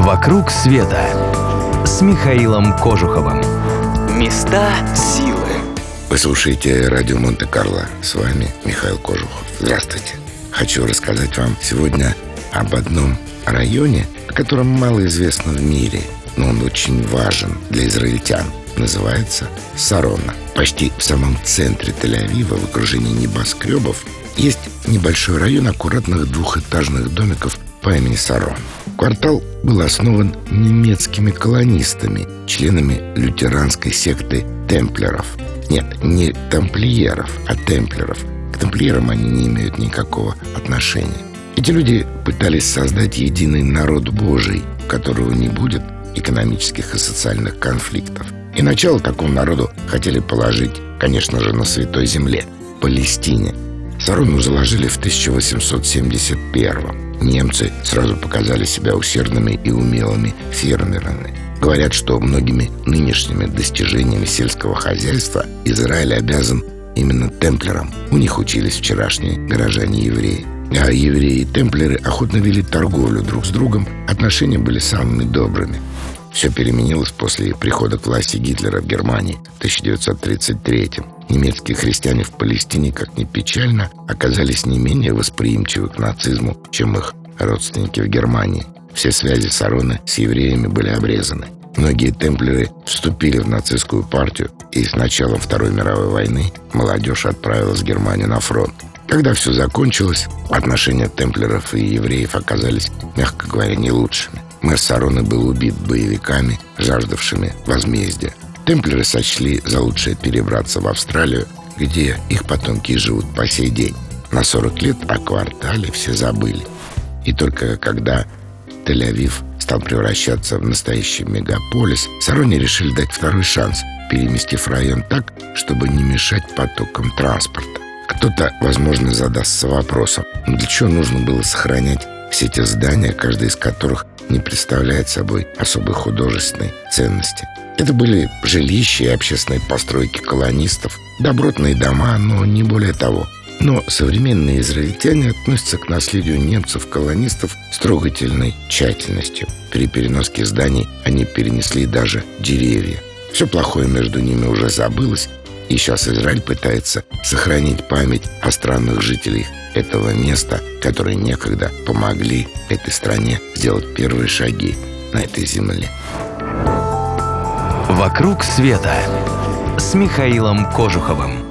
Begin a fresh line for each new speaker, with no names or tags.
«Вокруг света» с Михаилом Кожуховым. Места силы.
Вы слушаете радио Монте-Карло. С вами Михаил Кожухов. Здравствуйте. Хочу рассказать вам сегодня об одном районе, о котором мало известно в мире, но он очень важен для израильтян. Называется Сарона. Почти в самом центре Тель-Авива, в окружении небоскребов, есть небольшой район аккуратных двухэтажных домиков по имени Сарон. Квартал был основан немецкими колонистами, членами лютеранской секты темплеров. Нет, не тамплиеров, а темплеров. К тамплиерам они не имеют никакого отношения. Эти люди пытались создать единый народ Божий, у которого не будет экономических и социальных конфликтов. И начало такому народу хотели положить, конечно же, на Святой Земле, Палестине. Сарону заложили в 1871 Немцы сразу показали себя усердными и умелыми фермерами. Говорят, что многими нынешними достижениями сельского хозяйства Израиль обязан именно темплерам. У них учились вчерашние горожане-евреи. А евреи и темплеры охотно вели торговлю друг с другом, отношения были самыми добрыми. Все переменилось после прихода к власти Гитлера в Германии в 1933 -м. Немецкие христиане в Палестине, как ни печально, оказались не менее восприимчивы к нацизму, чем их родственники в Германии. Все связи Сароны с евреями были обрезаны. Многие темплеры вступили в нацистскую партию, и с началом Второй мировой войны молодежь отправилась в Германию на фронт. Когда все закончилось, отношения темплеров и евреев оказались, мягко говоря, не лучшими. Мэр Сароны был убит боевиками, жаждавшими возмездия. Темплеры сочли за лучшее перебраться в Австралию, где их потомки живут по сей день. На 40 лет о квартале все забыли. И только когда Тель-Авив стал превращаться в настоящий мегаполис, Сароне решили дать второй шанс, переместив район так, чтобы не мешать потокам транспорта. Кто-то, возможно, задастся вопросом, для чего нужно было сохранять все эти здания, каждое из которых не представляет собой особой художественной ценности. Это были жилища и общественные постройки колонистов, добротные дома, но не более того. Но современные израильтяне относятся к наследию немцев-колонистов с трогательной тщательностью. При переноске зданий они перенесли даже деревья. Все плохое между ними уже забылось, и сейчас Израиль пытается сохранить память о странных жителях этого места, которые некогда помогли этой стране сделать первые шаги на этой земле.
«Вокруг света» с Михаилом Кожуховым.